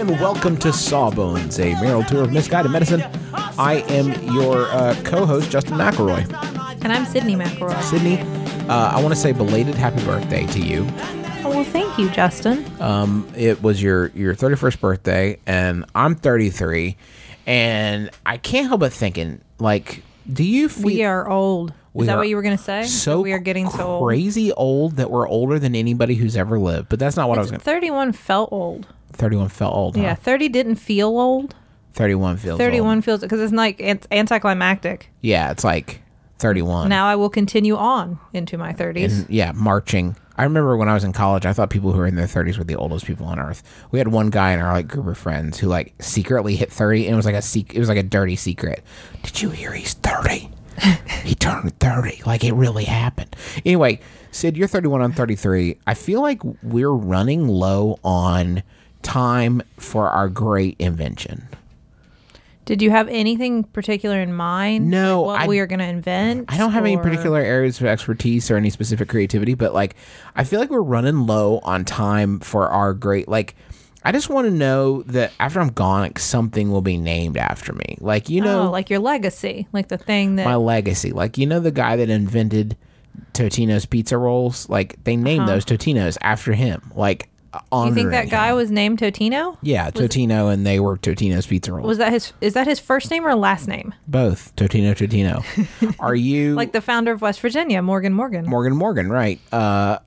And welcome to Sawbones, a marital tour of misguided medicine. I am your uh, co-host, Justin McElroy. And I'm Sydnee McElroy. Sydnee, uh, I want to say belated happy birthday to you. Oh, well, thank you, Justin. Um, it was your your 31st birthday, and I'm 33, and I can't help but thinking, like, do you feel We are old. Is that what you were going to say? so we are getting so crazy old that we're older than anybody who's ever lived? But that's not what I was going. to 31 felt old. 31 felt old. huh? Yeah, 30 didn't feel old. 31 feels. 31 old. feels because it's like it's anticlimactic. Yeah, it's like 31. Now I will continue on into my 30s. and yeah, marching. I remember when I was in college, I thought people who were in their 30s were the oldest people on earth. We had one guy in our like group of friends who like secretly hit 30 and it was like a sec- it was like a dirty secret. Did you hear he's 30? he turned 30. Like it really happened. Anyway, Sid, you're 31 on 33. I feel like we're running low on time for our great invention. Did you have anything particular in mind? No, Like what I- we are going to invent? I don't have any particular areas of expertise or any specific creativity, but like I feel like we're running low on time for our great like I just want to know that after I'm gone, like something will be named after me. Like you know, oh, like your legacy, like the thing that my legacy. Like you know, the guy that invented Totino's pizza rolls. Like they named uh-huh. those Totinos after him. Like Uh-huh. you think that guy him. was named Totino? Yeah, Totino, and they were Totino's pizza rolls. Was that his? Is that his first name or last name? Both Totino, Totino. Are you Like the founder of West Virginia, Morgan Morgan. Morgan Morgan? Right. Uh,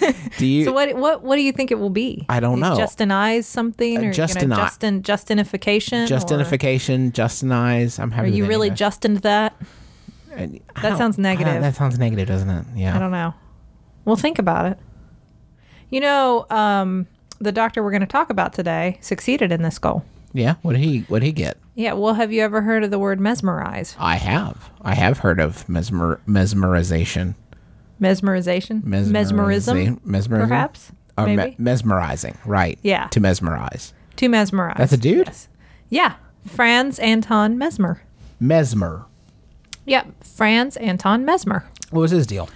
do you? So what what what do you think it will be? I don't know. Justinize something or Justini- gonna Justin Justinification? or- Justification, Justinize. I'm having. Are you really Justined that? that. I that sounds I negative. That sounds negative, doesn't it? Yeah. I don't know. We'll think about it. You know, um, the doctor we're going to talk about today succeeded in this goal. Yeah. What did he? What did he get? Yeah. Well, have you ever heard of the word mesmerize? I have. I have heard of mesmer mesmerization. Mesmerization. Mesmeriza- Mesmerism. mesmerism? Perhaps. Or me- Maybe. mesmerizing. Right. Yeah. To mesmerize. to mesmerize. That's a dude? Yes. Yeah. Franz Anton Mesmer. Mesmer. Yep. Franz Anton Mesmer. What was his deal?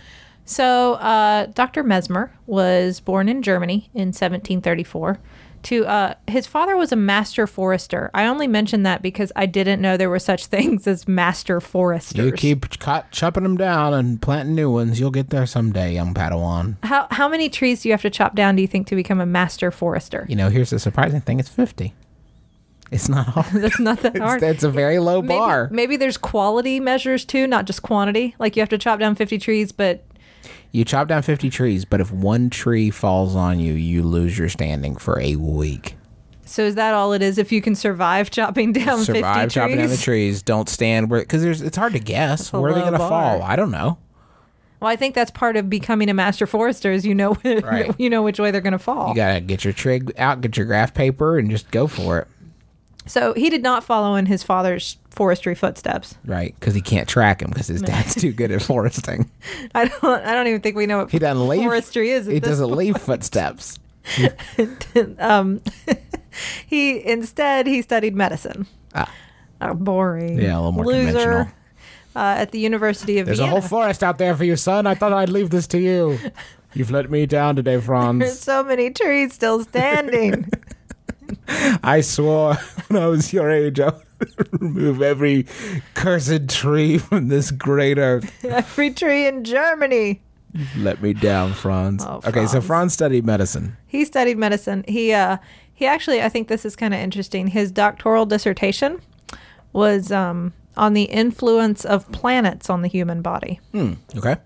So, uh, Dr. Mesmer was born in Germany in 1734. To uh, his father was a master forester. I only mention that because I didn't know there were such things as master foresters. You keep ch- chopping them down and planting new ones. You'll get there someday, young Padawan. how how many trees do you have to chop down? Do you think to become a master forester? You know, here's the surprising thing: it's fifty. It's not hard. That's not that hard. That's a very low maybe, bar. maybe there's quality measures too, not just quantity. Like you have to chop down 50 trees, but You chop down 50 trees, but if one tree falls on you, you lose your standing for a week. so is that all it is? If you can survive chopping down 50 Survive trees? chopping down the trees. Don't stand where because there's it's hard to guess where are they low going to bar. fall. I don't know. Well, I think that's part of becoming a master forester is you know Right. you know which way they're going to fall. You got to get your trig out, get your graph paper, and just go for it. So he did not follow in his father's forestry footsteps. Right? Because he can't track him because his dad's too good at foresting. I don't I don't even think we know what He doesn't leave forestry is. He doesn't point. leave footsteps. He instead he studied medicine. Ah. Oh, boring. Yeah, a little more Loser. conventional. Uh, at the University of There's a whole forest out there for you, son. I thought I'd leave this to you. You've let me down today, Franz. There's so many trees still standing. I swore when I was your age I would remove every cursed tree from this great earth. Every tree in Germany. Let me down, Franz. Oh, Okay, so Franz. Franz studied medicine. He studied medicine. He uh he actually I think this is kind of interesting. His doctoral dissertation was um on the influence of planets on the human body. Okay.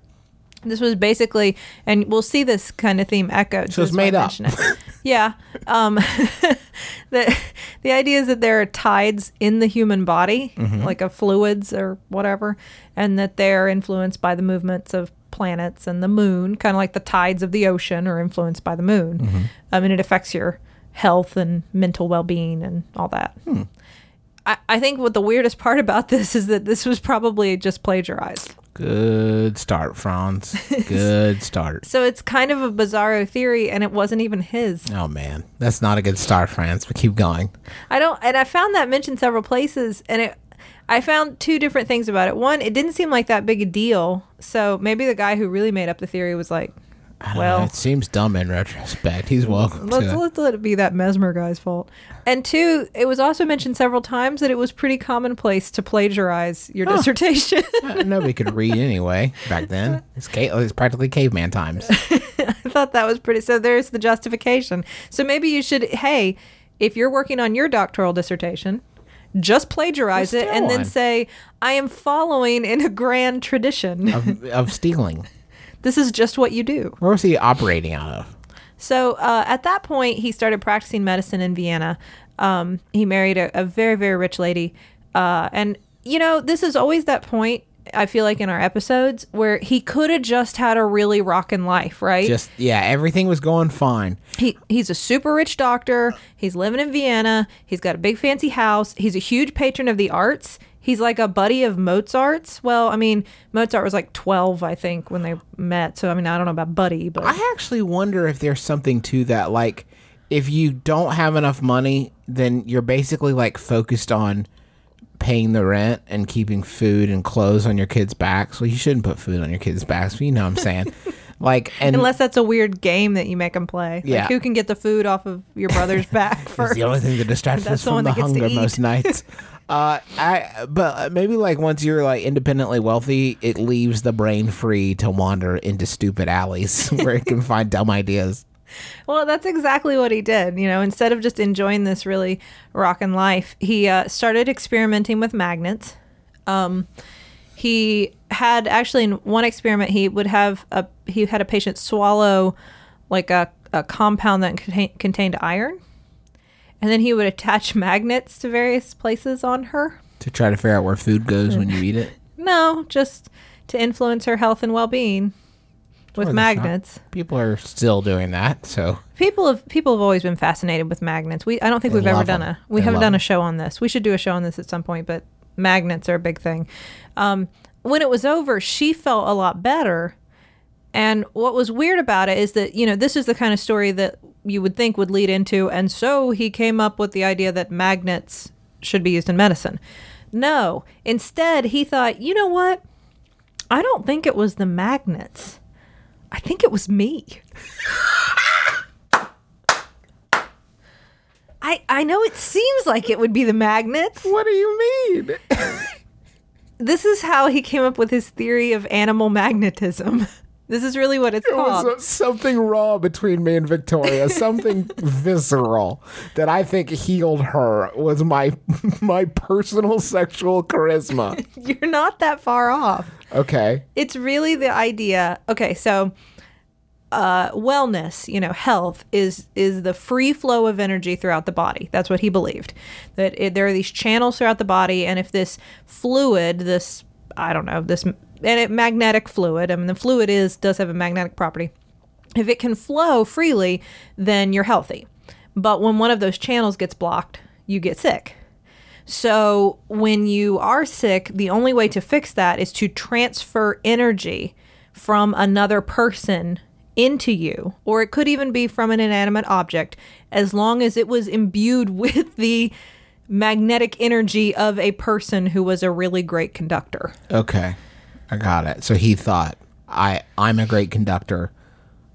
This was basically, and we'll see this kind of theme echoed. So it's that's why I made up. it. Yeah. Um, the the idea is that there are tides in the human body, Mm-hmm. like of fluids or whatever, and that they're influenced by the movements of planets and the moon, kind of like the tides of the ocean are influenced by the moon. Mm-hmm. Um, and it affects your health and mental well being and all that. Hmm. I, I think what the weirdest part about this is that this was probably just plagiarized. Good start, Franz. Good start. So it's kind of a bizarro theory, and it wasn't even his. Oh man, that's not a good start, Franz. But keep going. I don't, and I found that mentioned several places, and it. I found two different things about it. One, it didn't seem like that big a deal. So maybe the guy who really made up the theory was like, Well- know, it seems dumb in retrospect. He's welcome let's, to. let's let it be that Mesmer guy's fault. And two, it was also mentioned several times that it was pretty commonplace to plagiarize your dissertation. Uh, Nobody could read anyway back then. It's, ca- it's practically caveman times. I thought that was pretty. So there's the justification. So maybe you should, hey, if you're working on your doctoral dissertation, just plagiarize it and then say, I am following in a grand tradition. of, of stealing. this is just what you do. Where was he operating out of? So uh, at that point, he started practicing medicine in Vienna. Um, he married a, a very, very rich lady. Uh, and, you know, this is always that point, I feel like, in our episodes where he could have just had a really rockin' life, right? Just yeah, everything was going fine. he he's a super rich doctor. He's living in Vienna. He's got a big fancy house. He's a huge patron of the arts. He's like a buddy of Mozart's. Well, I mean, Mozart was like 12, I think, when they met. So, I mean, I don't know about buddy, but I actually wonder if there's something to that. Like, if you don't have enough money, then you're basically like focused on paying the rent and keeping food and clothes on your kids' backs. Well, you shouldn't put food on your kids' backs, but you know what I'm saying. like, and unless that's a weird game that you make them play. Yeah. Like, who can get the food off of your brother's back It's first? the only thing that distracts us the from the to hunger most nights. Uh, I but maybe like once you're like independently wealthy, it leaves the brain free to wander into stupid alleys where it can find dumb ideas. Well, that's exactly what he did. You know, instead of just enjoying this really rockin' life, he uh, started experimenting with magnets. Um, he had actually in one experiment he would have a he had a patient swallow like a, a compound that contain, contained iron, and then he would attach magnets to various places on her. To try to figure out where food goes when you eat it. No, just to influence her health and well being with magnets. shop. People are still doing that, so People have people have always been fascinated with magnets. We I don't think They we've ever done done 'em. a we They haven't done a show on this. We should do a show on this at some point, but magnets are a big thing. Um, when it was over, she felt a lot better. And what was weird about it is that, you know, this is the kind of story that you would think would lead into, and so he came up with the idea that magnets should be used in medicine. No, instead, he thought, you know what? I don't think it was the magnets. I think it was me. I I know it seems like it would be the magnets. what do you mean? This is how he came up with his theory of animal magnetism. This is really what it's It called. was uh, something raw between me and Victoria, something visceral that I think healed her was my my personal sexual charisma. You're not that far off. Okay. It's really the idea. Okay, so uh, wellness, you know, health is is the free flow of energy throughout the body. That's what he believed. That it, there are these channels throughout the body, and if this fluid, this I don't know, this and it magnetic fluid. I mean, the fluid is does have a magnetic property. If it can flow freely, then you're healthy. But when one of those channels gets blocked, you get sick. So when you are sick, the only way to fix that is to transfer energy from another person into you, or it could even be from an inanimate object, as long as it was imbued with the magnetic energy of a person who was a really great conductor. Okay. I got it. So he thought I I'm a great conductor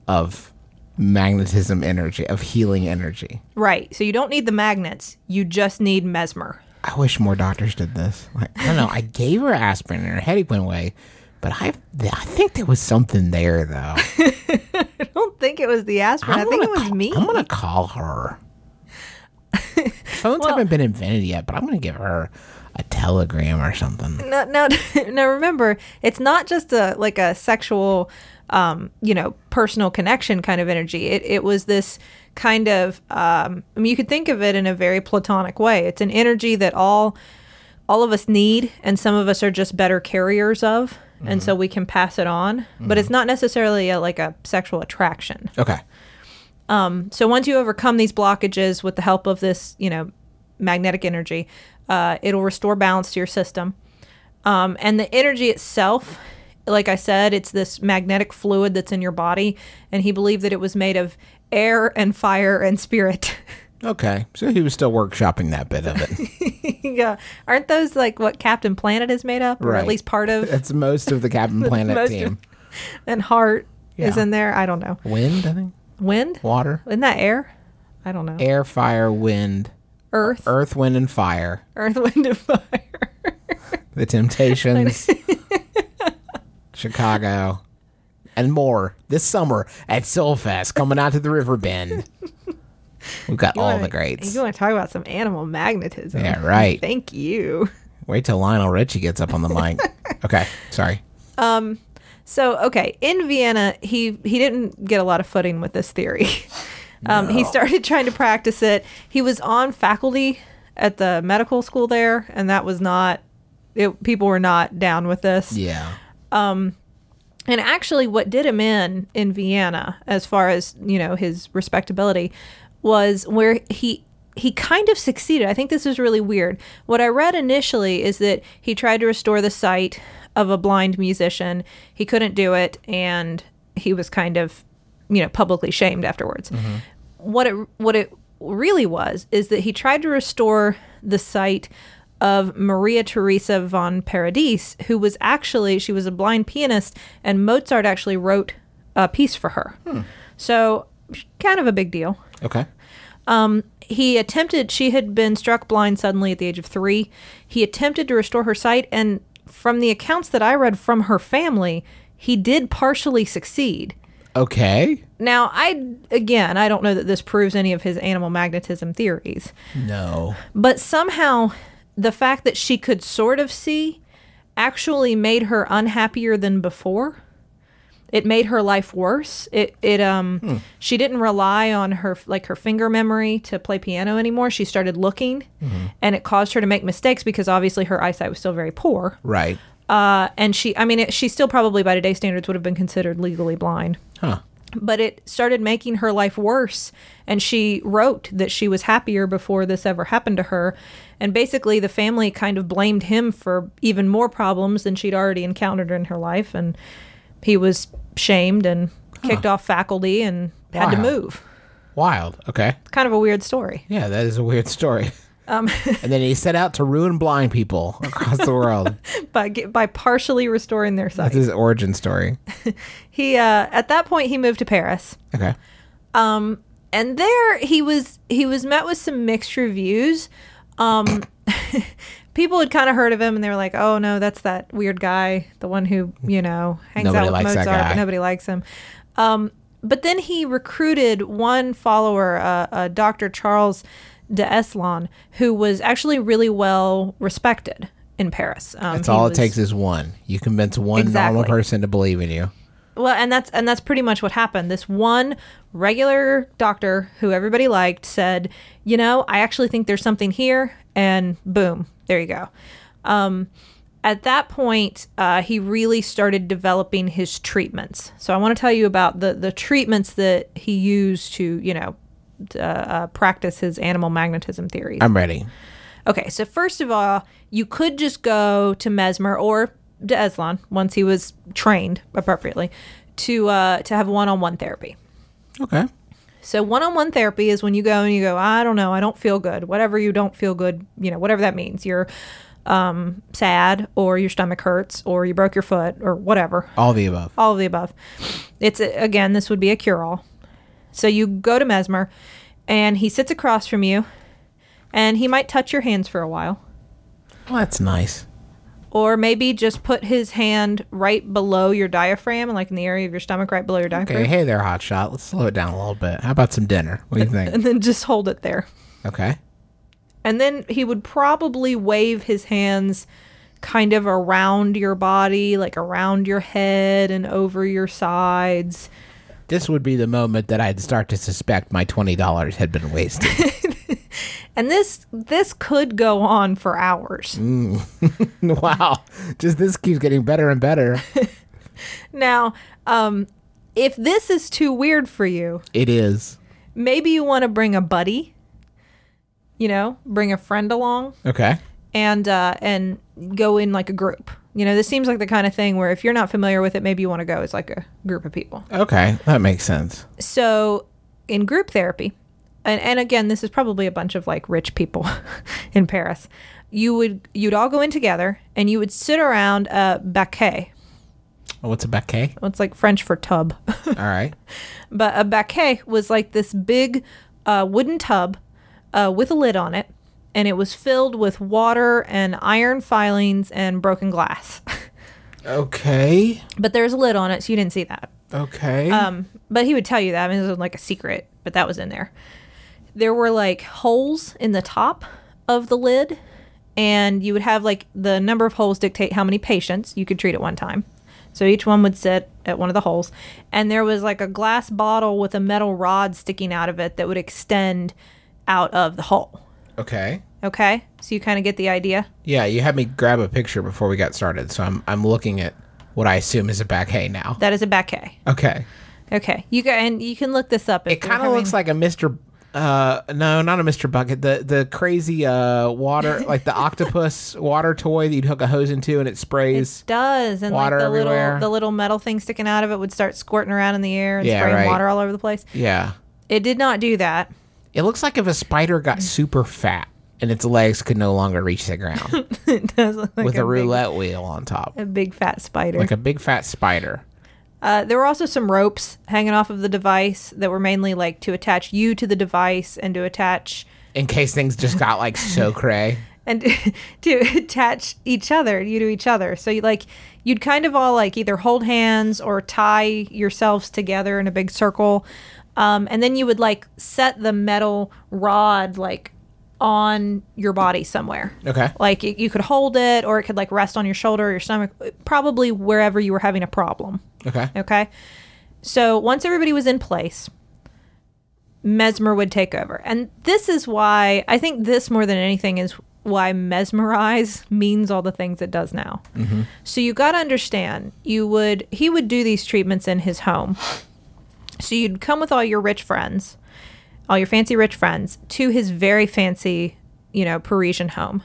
of magnetism energy, of healing energy. Right. So you don't need the magnets, you just need mesmer. I wish more doctors did this. Like, I don't know. I gave her aspirin and her headache went away, But I, I think there was something there though. I don't think it was the aspirin. I think it was me. I'm gonna call her. Phones Well- haven't been invented yet, but I'm gonna give her a telegram or something. Now, no, no. Remember, it's not just a like a sexual, um, you know, personal connection kind of energy. It it was this kind of. Um, I mean, you could think of it in a very platonic way. It's an energy that all all of us need, and some of us are just better carriers of, and so we can pass it on. But it's not necessarily a, like a sexual attraction. Okay. Um, So once you overcome these blockages with the help of this, you know, magnetic energy, uh, it'll restore balance to your system. Um, and the energy itself, like I said, it's this magnetic fluid that's in your body, and he believed that it was made of air and fire and spirit. Okay. So he was still workshopping that bit of it. yeah, aren't those like what Captain Planet is made up, or Right. at least part of? That's most of the Captain Planet Most of- team. and heart is in there. I don't know. Wind, I think. Wind, Water. isn't that air? I don't know. Air, fire, wind. Earth, Earth, wind, and fire. earth, wind, and fire. The Temptations. Chicago. And more this summer at Soulfest coming out to the River Bend. We've got all wanna- the greats. You want to talk about some animal magnetism? Yeah, right. Thank you. Wait till Lionel Richie gets up on the mic. okay, sorry. Um, So, okay, in Vienna, he he didn't get a lot of footing with this theory. Um, He started trying to practice it. He was on faculty at the medical school there, and that was not. It, people were not down with this. Yeah. Um, And actually, what did him in in Vienna, as far as you know, his respectability, was where he he kind of succeeded. I think this is really weird. What I read initially is that he tried to restore the sight of a blind musician. He couldn't do it, and he was kind of, you know, publicly shamed afterwards. What it what it really was is that he tried to restore the sight of Maria Theresa von Paradis, who was actually she was a blind pianist, and Mozart actually wrote a piece for her. So, kind of a big deal. Okay. Um, He attempted. She had been struck blind suddenly at the age of three. He attempted to restore her sight, and from the accounts that I read from her family, he did partially succeed. Okay. Now, I again, I don't know that this proves any of his animal magnetism theories. No. But somehow, the fact that she could sort of see actually made her unhappier than before. It made her life worse. It it um she didn't rely on her like her finger memory to play piano anymore. She started looking, and it caused her to make mistakes because obviously her eyesight was still very poor. Right. Uh, and she, I mean, it, she still probably by today's standards would have been considered legally blind Huh. but it started making her life worse and she wrote that she was happier before this ever happened to her and basically the family kind of blamed him for even more problems than she'd already encountered in her life and he was shamed and kicked off faculty and had to move Wild. Okay. kind of a weird story Yeah, that is a weird story. Um, and then he set out to ruin blind people across the world. by by partially restoring their sight That's his origin story. he uh at that point he moved to paris Okay. and there he was he was met with some mixed reviews um people had kind of heard of him and they were like oh no that's that weird guy the one who you know hangs Nobody out with likes that mozart guy. but nobody likes him um but then he recruited one follower uh, uh, dr charles Deslon, who was actually really well respected in paris um, That's all was- it takes is one. You convince one normal person to believe in you. Well, and that's and that's pretty much what happened. This one regular doctor who everybody liked said, "You know, I actually think there's something here," and boom, there you go. Um, at that point, uh, he really started developing his treatments. So I want to tell you about the the treatments that he used to, you know, uh, uh, practice his animal magnetism theories. I'm ready. Okay, so first of all, you could just go to Mesmer or to Eslon once he was trained appropriately to uh, to have one-on-one therapy. Okay. So one-on-one therapy is when you go and you go, I don't know, I don't feel good. Whatever you don't feel good, you know, whatever that means. You're um, sad, or your stomach hurts, or you broke your foot, or whatever All the above. all of the above. It's again, this would be a cure all. So you go to Mesmer, and he sits across from you, and he might touch your hands for a while. Well, that's nice. or maybe just put his hand right below your diaphragm, like in the area of your stomach, right below your diaphragm, Okay, hey there, hotshot. Let's slow it down a little bit. How about some dinner? What do you think? and then just hold it there. Okay. And then he would probably wave his hands kind of around your body, like around your head and over your sides. This would be the moment that I'd start to suspect my twenty dollars had been wasted. And this this could go on for hours. wow, just this keeps getting better and better. Now, um if this is too weird for you, It is. maybe you want to bring a buddy. You know, bring a friend along Okay. and uh and go in like a group. You know, this seems like the kind of thing where if you're not familiar with it, maybe you want to go as like a group of people. Okay, that makes sense. so in group therapy and, and again this is probably a bunch of like rich people in paris you would you'd all go in together and you would sit around a baquet What's a baquet? well, it's like french for tub All right. but a baquet was like this big uh, wooden tub uh, with a lid on it and it was filled with water and iron filings and broken glass Okay. but there's a lid on it so you didn't see that Okay. Um, but he would tell you that. I mean, it was like a secret, but that was in there. There were like holes in the top of the lid, and you would have like the number of holes dictate how many patients you could treat at one time. So each one would sit at one of the holes, and there was like a glass bottle with a metal rod sticking out of it that would extend out of the hole. Okay. Okay, so you kind of get the idea. Yeah, you had me grab a picture before we got started, so I'm I'm looking at what I assume is a baquet now. That is a baquet. Okay. Okay, you can and you can look this up. if It kind of looks like a Mr. Uh, no, not a Mr. Bucket. The the crazy uh water, like the octopus water toy that you'd hook a hose into and it sprays. It does, and water like the everywhere. little the little metal thing sticking out of it would start squirting around in the air and Yeah, spraying right. water all over the place. yeah, It did not do that. It looks like if a spider Mm. got super fat and its legs could no longer reach the ground it does look like with a, big- roulette wheel on top, a big fat spider. like a big fat spider. uh, there were also some ropes hanging off of the device that were mainly like to attach you to the device and to attach In case things just got like so cray. and to attach each other, you to each other. So you like you'd kind of all like either hold hands or tie yourselves together in a big circle. Um, and then you would like set the metal rod like on your body somewhere. Okay. Like you you could hold it or it could like rest on your shoulder or your stomach, probably wherever you were having a problem. Okay. Okay. So once everybody was in place, Mesmer would take over. And this is why I think this more than anything is why mesmerize means all the things it does now. So you got to understand, you would he would do these treatments in his home. So you'd come with all your rich friends, all your fancy rich friends to his very fancy, you know, Parisian home.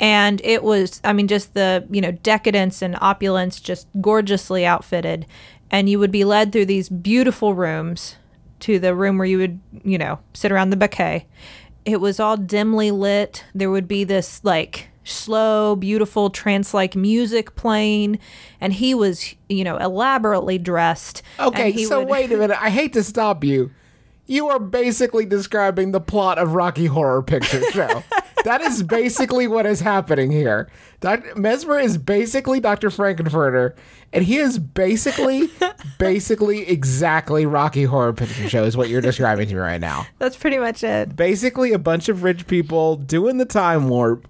And it was, I mean, just the, you know, decadence and opulence, just gorgeously outfitted. And you would be led through these beautiful rooms to the room where you would, you know, sit around the baquet. It was all dimly lit. There would be this like slow, beautiful trance like music playing. And he was, you know, elaborately dressed. Okay, so would- wait a minute. I hate to stop you. You are basically describing the plot of Rocky Horror Picture Show. that is basically what is happening here. Dr. Mesmer is basically Dr. Frank-N-Furter, and he is basically, basically exactly Rocky Horror Picture Show is what you're describing to me right now. That's pretty much it. Basically, a bunch of rich people doing the time warp,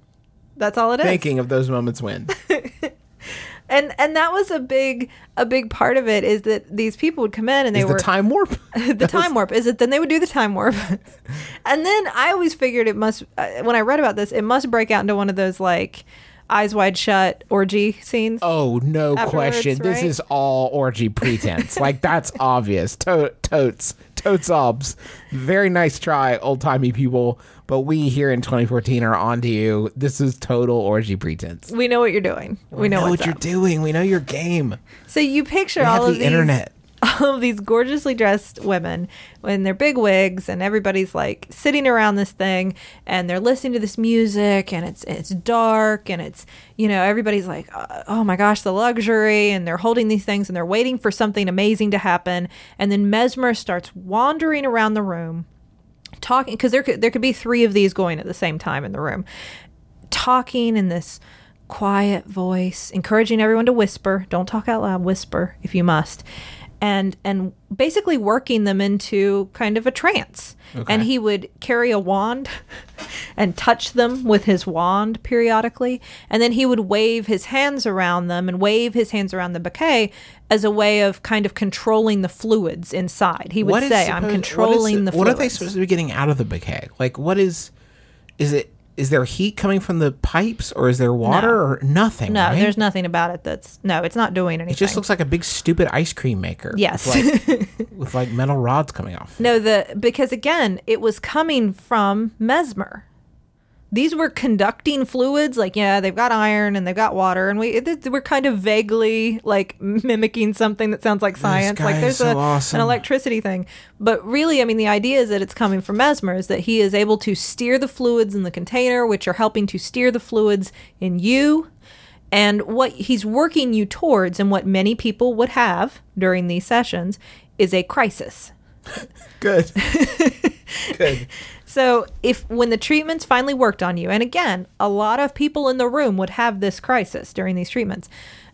That's all it is. thinking of those moments when. and and that was a big a big part of it is that these people would come in and they Is were the time warp? the time warp is it then they would do the time warp and then i always figured it must uh, when i read about this it must break out into one of those like eyes wide shut orgy scenes Oh, no question. This is all orgy pretense. like, that's obvious. To- totes. Totes obs. Very nice try, old timey people. But we here in 2014 are on to you. This is total orgy pretense. we know what you're doing we know, know what's what you're doing. We know your game. so you picture We all have of the these internet. all of these gorgeously dressed women in their big wigs and everybody's like sitting around this thing and they're listening to this music and it's it's dark and it's you know everybody's like uh, oh my gosh the luxury and they're holding these things and they're waiting for something amazing to happen and then Mesmer starts wandering around the room talking because there could there could be three of these going at the same time in the room talking in this quiet voice, encouraging everyone to whisper. Don't talk out loud, whisper if you must. And and basically working them into kind of a trance. And he would carry a wand and touch them with his wand periodically. And then he would wave his hands around them and wave his hands around the baquet as a way of kind of controlling the fluids inside. He would say, I'm controlling what is, the What fluids. are they supposed to be getting out of the baquet? Like, what is? Is it? Is there heat coming from the pipes, or is there water, No. or nothing? No, right? there's nothing about it that's no, it's not doing anything. It just looks like a big stupid ice cream maker. Yes. with like, with like metal rods coming off. no, the because again, it was coming from mesmer. These were conducting fluids, like yeah, they've got iron and they've got water, and we it, we're kind of vaguely like mimicking something that sounds like science. Like there's so a, awesome. an electricity thing, but really, I mean, the idea is that it's coming from mesmer, is that he is able to steer the fluids in the container, which are helping to steer the fluids in you, and what he's working you towards, and what many people would have during these sessions, is a crisis. Good. Good. So, if when the treatments finally worked on you, and again, a lot of people in the room would have this crisis during these treatments,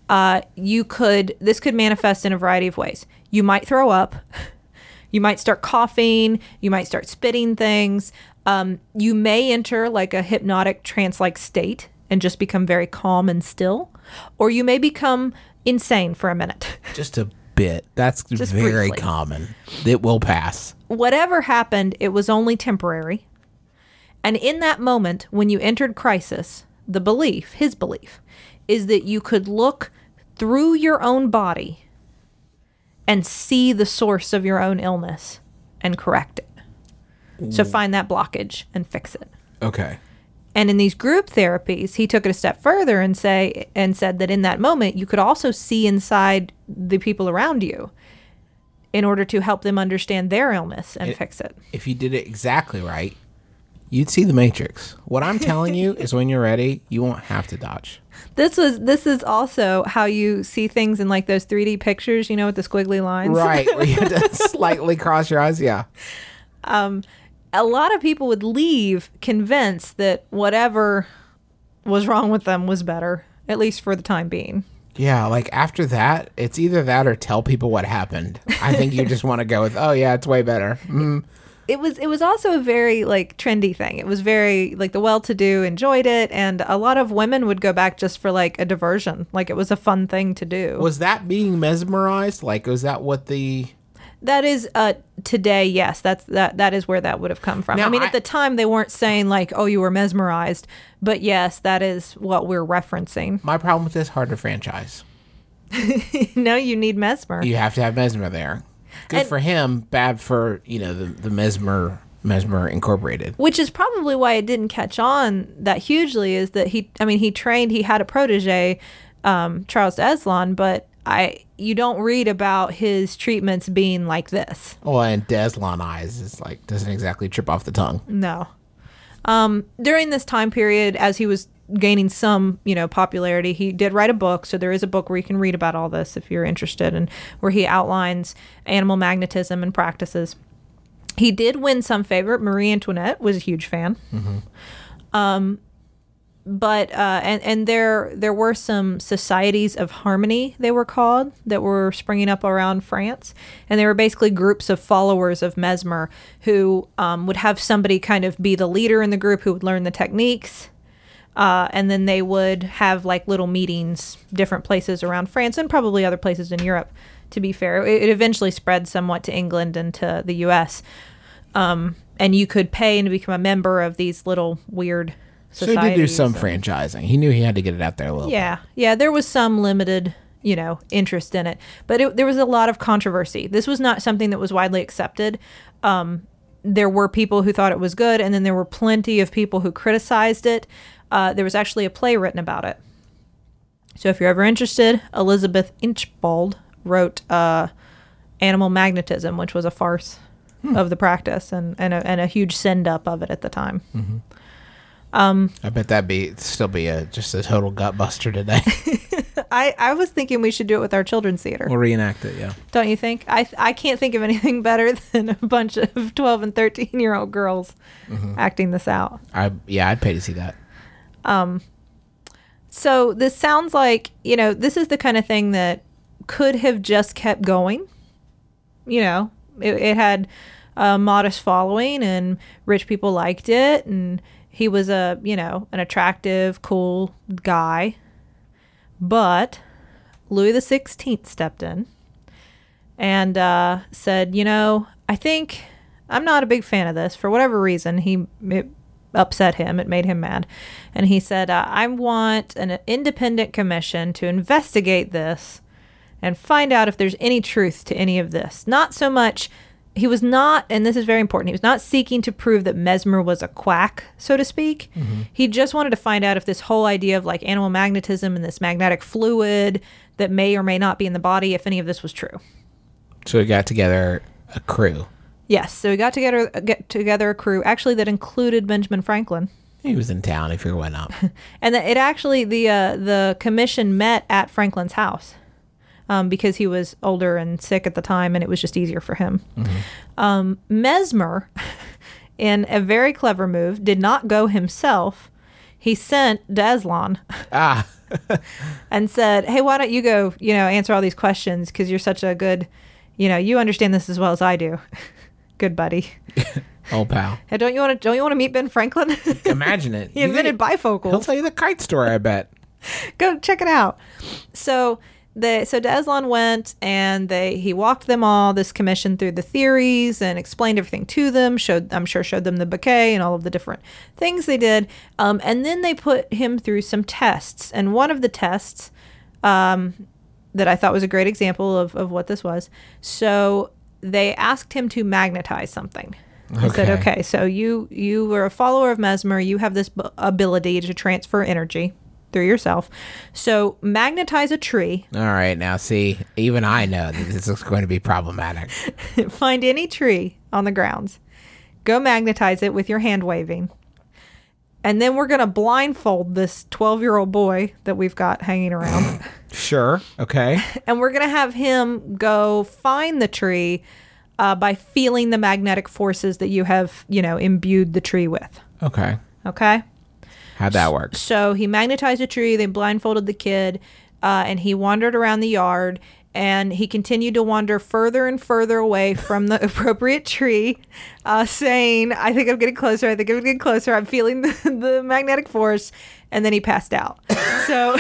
uh, you could this could manifest in a variety of ways. You might throw up, you might start coughing, you might start spitting things. Um, you may enter like a hypnotic trance-like state and just become very calm and still, or you may become insane for a minute. Just a bit. That's Just very briefly. common. It will pass. Whatever happened, it was only temporary. And in that moment, when you entered crisis, the belief, his belief, is that you could look through your own body and see the source of your own illness and correct it. So find that blockage and fix it. Okay. And in these group therapies, he took it a step further and say and said that in that moment you could also see inside the people around you in order to help them understand their illness and It- fix it. If you did it exactly right, you'd see the Matrix. What I'm telling you is when you're ready, you won't have to dodge. This was this is also how you see things in like those 3D pictures, you know, with the squiggly lines. Right. Where you to slightly cross your eyes. Yeah. Um, a lot of people would leave convinced that whatever was wrong with them was better, at least for the time being. Yeah, like after that, it's either that or tell people what happened. I think you just want to go with, oh yeah, it's way better. Mm. It was it was also a very like trendy thing. It was very like the well-to-do enjoyed it and a lot of women would go back just for like a diversion. Like it was a fun thing to do. Was that being mesmerized? Like, was that what the? That is uh today, yes. That's that that is where that would have come from. Now, I mean, I- at the time they weren't saying like, "Oh, you were mesmerized," but yes, that is what we're referencing. My problem with this hard to franchise. no, you need mesmer. You have to have mesmer there. Good And- for him, bad for you know the the mesmer mesmer incorporated. Which is probably why it didn't catch on that hugely is that he I mean, he trained, he had a protege um Charles Deslon, but I you don't read about his treatments being like this. Well, and Deslon eyes is like doesn't exactly trip off the tongue. No. Um, during this time period, as he was gaining some, you know, popularity, he did write a book. So there is a book where you can read about all this if you're interested, and where he outlines animal magnetism and practices. He did win some favor. Marie Antoinette was a huge fan. Um, but uh, and and there there were some societies of harmony they were called that were springing up around France, and they were basically groups of followers of Mesmer who um, would have somebody kind of be the leader in the group who would learn the techniques, uh, and then they would have like little meetings, different places around France and probably other places in Europe. To be fair, it, it eventually spread somewhat to England and to the U.S. Um, and you could pay and become a member of these little weird. So he did do some franchising. He knew he had to get it out there a little. yeah, yeah. There was some limited, you know, interest in it, but it, there was a lot of controversy. This was not something that was widely accepted. Um, there were people who thought it was good, and then there were plenty of people who criticized it. Uh, there was actually a play written about it. So if you're ever interested, Elizabeth Inchbald wrote uh, Animal Magnetism, which was a farce of the practice and, and, a, and a huge send up of it at the time. I bet that'd be still be a just a total gut buster today. I, I was thinking we should do it with our children's theater. we'll reenact it. Yeah. Don't you think? I I can't think of anything better than a bunch of 12 and 13 year old girls acting this out. I yeah, I'd pay to see that. Um, So this sounds like, you know, this is the kind of thing that could have just kept going. You know, it, it had a modest following and rich people liked it. And he was a, you know, an attractive, cool guy. But Louis XVI stepped in and uh, said, you know, I think I'm not a big fan of this for whatever reason. He it upset him. It made him mad, and he said, uh, I want an independent commission to investigate this and find out if there's any truth to any of this. Not so much. He was not, and this is very important, he was not seeking to prove that Mesmer was a quack, so to speak. He just wanted to find out if this whole idea of like animal magnetism and this magnetic fluid that may or may not be in the body, if any of this was true. So he got together a crew. Yes, so we got together get together a crew actually that included Benjamin Franklin. He was in town. He figured why not. And it actually the uh, the commission met at Franklin's house um, because he was older and sick at the time, and it was just easier for him. Um, Mesmer, in a very clever move, did not go himself. He sent Deslon ah, and said, "Hey, why don't you go? You know, answer all these questions because you're such a good, you know, you understand this as well as I do. good buddy. old pal. Hey, don't you want to? Don't you want to meet Ben Franklin? Imagine it. he invented bifocals. He'll tell you the kite story. I bet. go check it out. So they so Deslon went and they he walked them all this commission through the theories and explained everything to them. Showed I'm sure showed them the baquet and all of the different things they did. Um, and then they put him through some tests. And one of the tests um, that I thought was a great example of, of what this was. So they asked him to magnetize something. Said, Okay. okay, so you you were a follower of Mesmer. You have this b- ability to transfer energy through yourself. So magnetize a tree. All right, now see, even I know that this is going to be problematic. find any tree on the grounds. Go magnetize it with your hand waving. And then we're going to blindfold this 12 year old boy that we've got hanging around. Sure. Okay. and we're going to have him go find the tree uh, by feeling the magnetic forces that you have, you know, imbued the tree with. Okay. Okay. How'd that work? So he magnetized a tree, they blindfolded the kid, uh, and he wandered around the yard. And he continued to wander further and further away from the appropriate tree, uh, saying, I think I'm getting closer. I think I'm getting closer. I'm feeling the, the magnetic force. And then he passed out. So,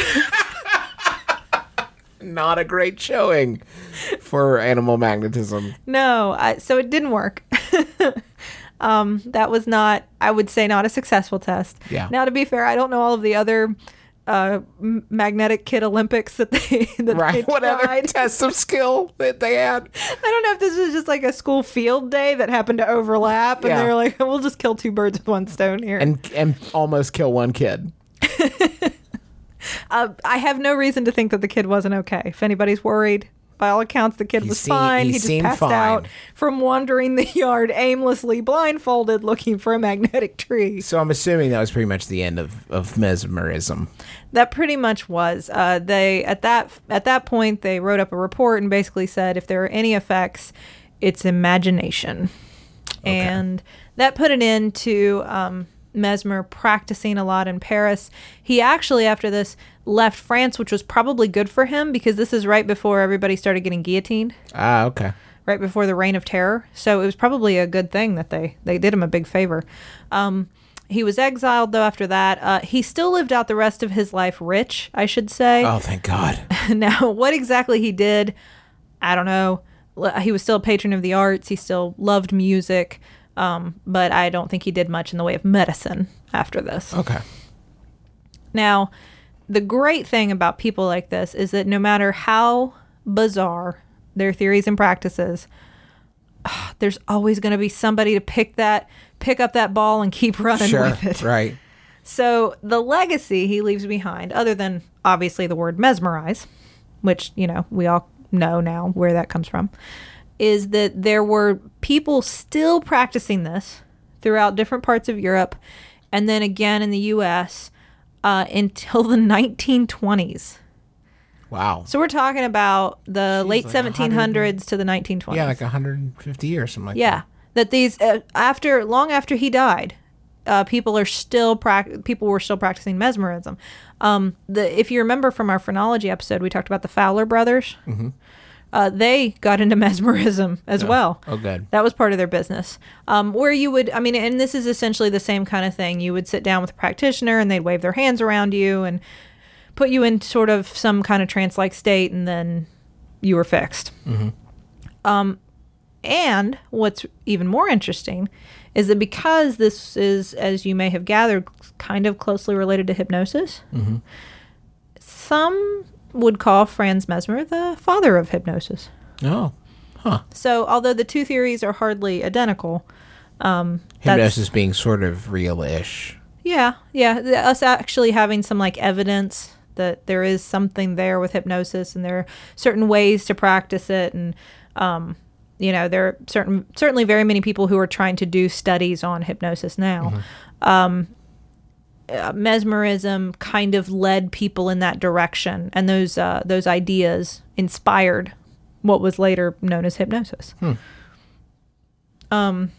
Not a great showing for animal magnetism. no, I, so it didn't work. Um, that was not, I would say, not a successful test. Yeah. Now, to be fair, I don't know all of the other uh, magnetic kid Olympics that they that they Right. What other tried. tests of skill that they had? I don't know if this was just like a school field day that happened to overlap, and Yeah. they were like, "We'll just kill two birds with one stone here." And and almost kill one kid. uh, I have no reason to think that the kid wasn't okay. If anybody's worried, by all accounts, the kid He was fine. he He, just passed fine. out from wandering the yard aimlessly, blindfolded, looking for a magnetic tree. So I'm assuming that was pretty much the end of, of mesmerism. That pretty much was. Uh, they at that at that point they wrote up a report and basically said if there are any effects, it's imagination, and that put an end to um, Mesmer practicing a lot in Paris. He actually after this left France, which was probably good for him because this is right before everybody started getting guillotined, Ah, okay. right before the Reign of Terror. So it was probably a good thing that they they did him a big favor. Um, he was exiled though after that. Uh, he still lived out the rest of his life rich, I should say. Oh, thank God. now, what exactly he did, I don't know. He was still a patron of the arts. He still loved music, um, but I don't think he did much in the way of medicine after this. Okay. Now, the great thing about people like this is that no matter how bizarre their theories and practices, there's always going to be somebody to pick that pick up that ball and keep running Sure. with it. Right. So the legacy he leaves behind, other than obviously the word mesmerize, which, you know, we all know now where that comes from, is that there were people still practicing this throughout different parts of Europe and then again in the US uh, until the 1920s. Wow. So we're talking about the late like 1700s to the 1920s. Yeah, like 150 years, something like that. Yeah, that these uh, after long after he died, uh, people are still prac- people were still practicing mesmerism. Um, the if you remember from our phrenology episode, we talked about the Fowler brothers. Uh, they got into mesmerism as well. Oh, good. That was part of their business. Um, where you would, I mean, and this is essentially the same kind of thing. You would sit down with a practitioner and they'd wave their hands around you and put you in sort of some kind of trance like state, and then you were fixed. Um, and what's even more interesting is that because this is, as you may have gathered, kind of closely related to hypnosis, some would call Franz Mesmer the father of hypnosis. Oh, huh. So, although the two theories are hardly identical, um, hypnosis being sort of real-ish. yeah, yeah, th- us actually having some like evidence that there is something there with hypnosis, and there are certain ways to practice it, and um, you know, there are certain certainly very many people who are trying to do studies on hypnosis now. Um, uh, mesmerism kind of led people in that direction, and those uh, those ideas inspired what was later known as hypnosis. Um,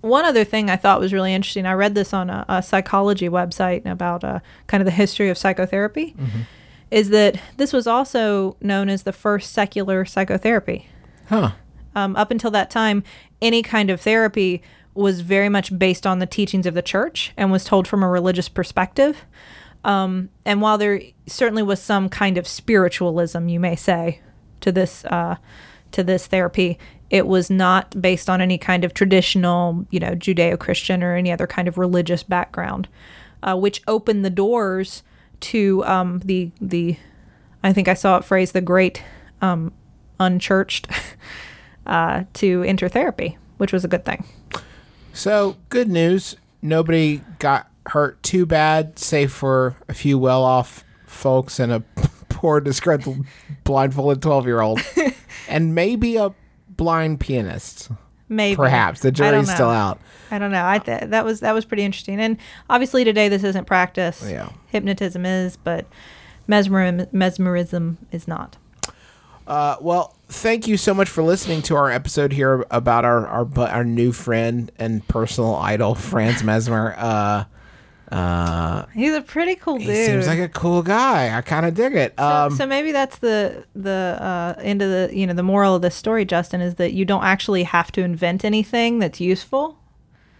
one other thing I thought was really interesting. I read this on a, a psychology website about uh, kind of the history of psychotherapy. Is that this was also known as the first secular psychotherapy? Huh. um, up until that time, any kind of therapy was very much based on the teachings of the church and was told from a religious perspective. Um, and while there certainly was some kind of spiritualism, you may say, to this uh, to this therapy, it was not based on any kind of traditional, you know, Judeo-Christian or any other kind of religious background, uh, which opened the doors to um, the the. I think I saw it phrased the great um, unchurched uh, to enter therapy, which was a good thing. So, good news. Nobody got hurt too bad, save for a few well off folks and a poor, disgruntled, blindfolded 12 year old. and maybe a blind pianist. Maybe Perhaps. The jury's still out. I don't know. I th- that was that was pretty interesting. And obviously today this isn't practice. Yeah. Hypnotism is, but mesmerism mesmerism is not. Uh, well, thank you so much for listening to our episode here about our our, our new friend and personal idol, Franz Mesmer. Uh, uh, He's a pretty cool dude. he seems like a cool guy. I kind of dig it. so, Um, so maybe that's the the uh, end of the you know the moral of this story, Justin, is that you don't actually have to invent anything that's useful.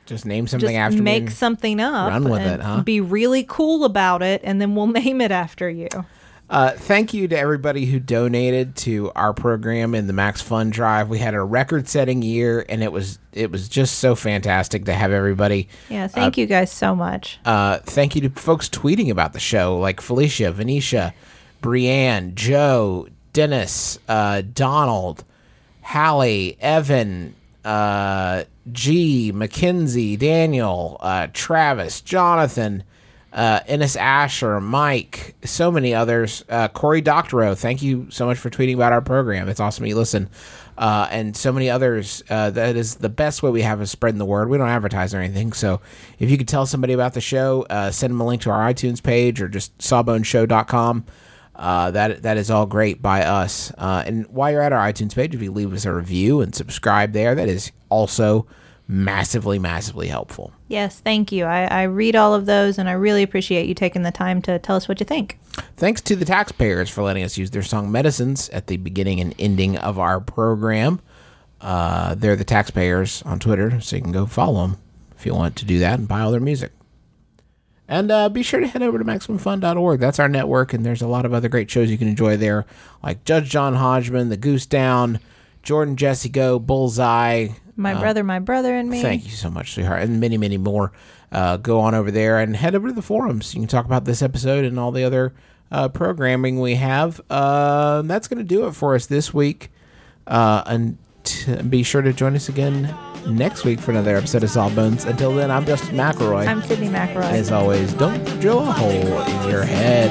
just name something Just after make me. something up, run with and it, huh? Be really cool about it, and then we'll name it after you. Uh, thank you to everybody who donated to our program in the Max Fun Drive. We had a record-setting year, and it was it was just so fantastic to have everybody. Yeah, thank you guys so much. Uh, thank you to folks tweeting about the show, like Felicia, Venetia, Brienne, Joe, Dennis, uh, Donald, Hallie, Evan, uh, G, Mackenzie, Daniel, uh, Travis, Jonathan, uh, Ennis Asher, Mike, so many others. Uh, Cory Doctorow, thank you so much for tweeting about our program. It's awesome you listen. Uh, and so many others. Uh, that is the best way we have of spreading the word. We don't advertise or anything. So if you could tell somebody about the show, uh, send them a link to our iTunes page or just sawboneshow.com. Uh, that that is all great by us. Uh, and while you're at our iTunes page, if you leave us a review and subscribe there, that is also massively, massively helpful. Yes, thank you. I, I read all of those, and I really appreciate you taking the time to tell us what you think. Thanks to the taxpayers for letting us use their song Medicines at the beginning and ending of our program. Uh, they're the taxpayers on Twitter, so you can go follow them if you want to do that and buy all their music. And uh, be sure to head over to MaximumFun.org. That's our network, and there's a lot of other great shows you can enjoy there, like Judge John Hodgman, The Goose Dong, Jordan Jesse Go, Bullseye, My brother, my brother, and me. Thank you so much, sweetheart, and many, many more. Uh, go on over there and head over to the forums. You can talk about this episode and all the other uh, programming we have. Uh, that's going to do it for us this week. Uh, and t- be sure to join us again next week for another episode of Sawbones. Until then, I'm Justin McElroy. I'm Sydnee McElroy. As always, don't drill a hole in your head.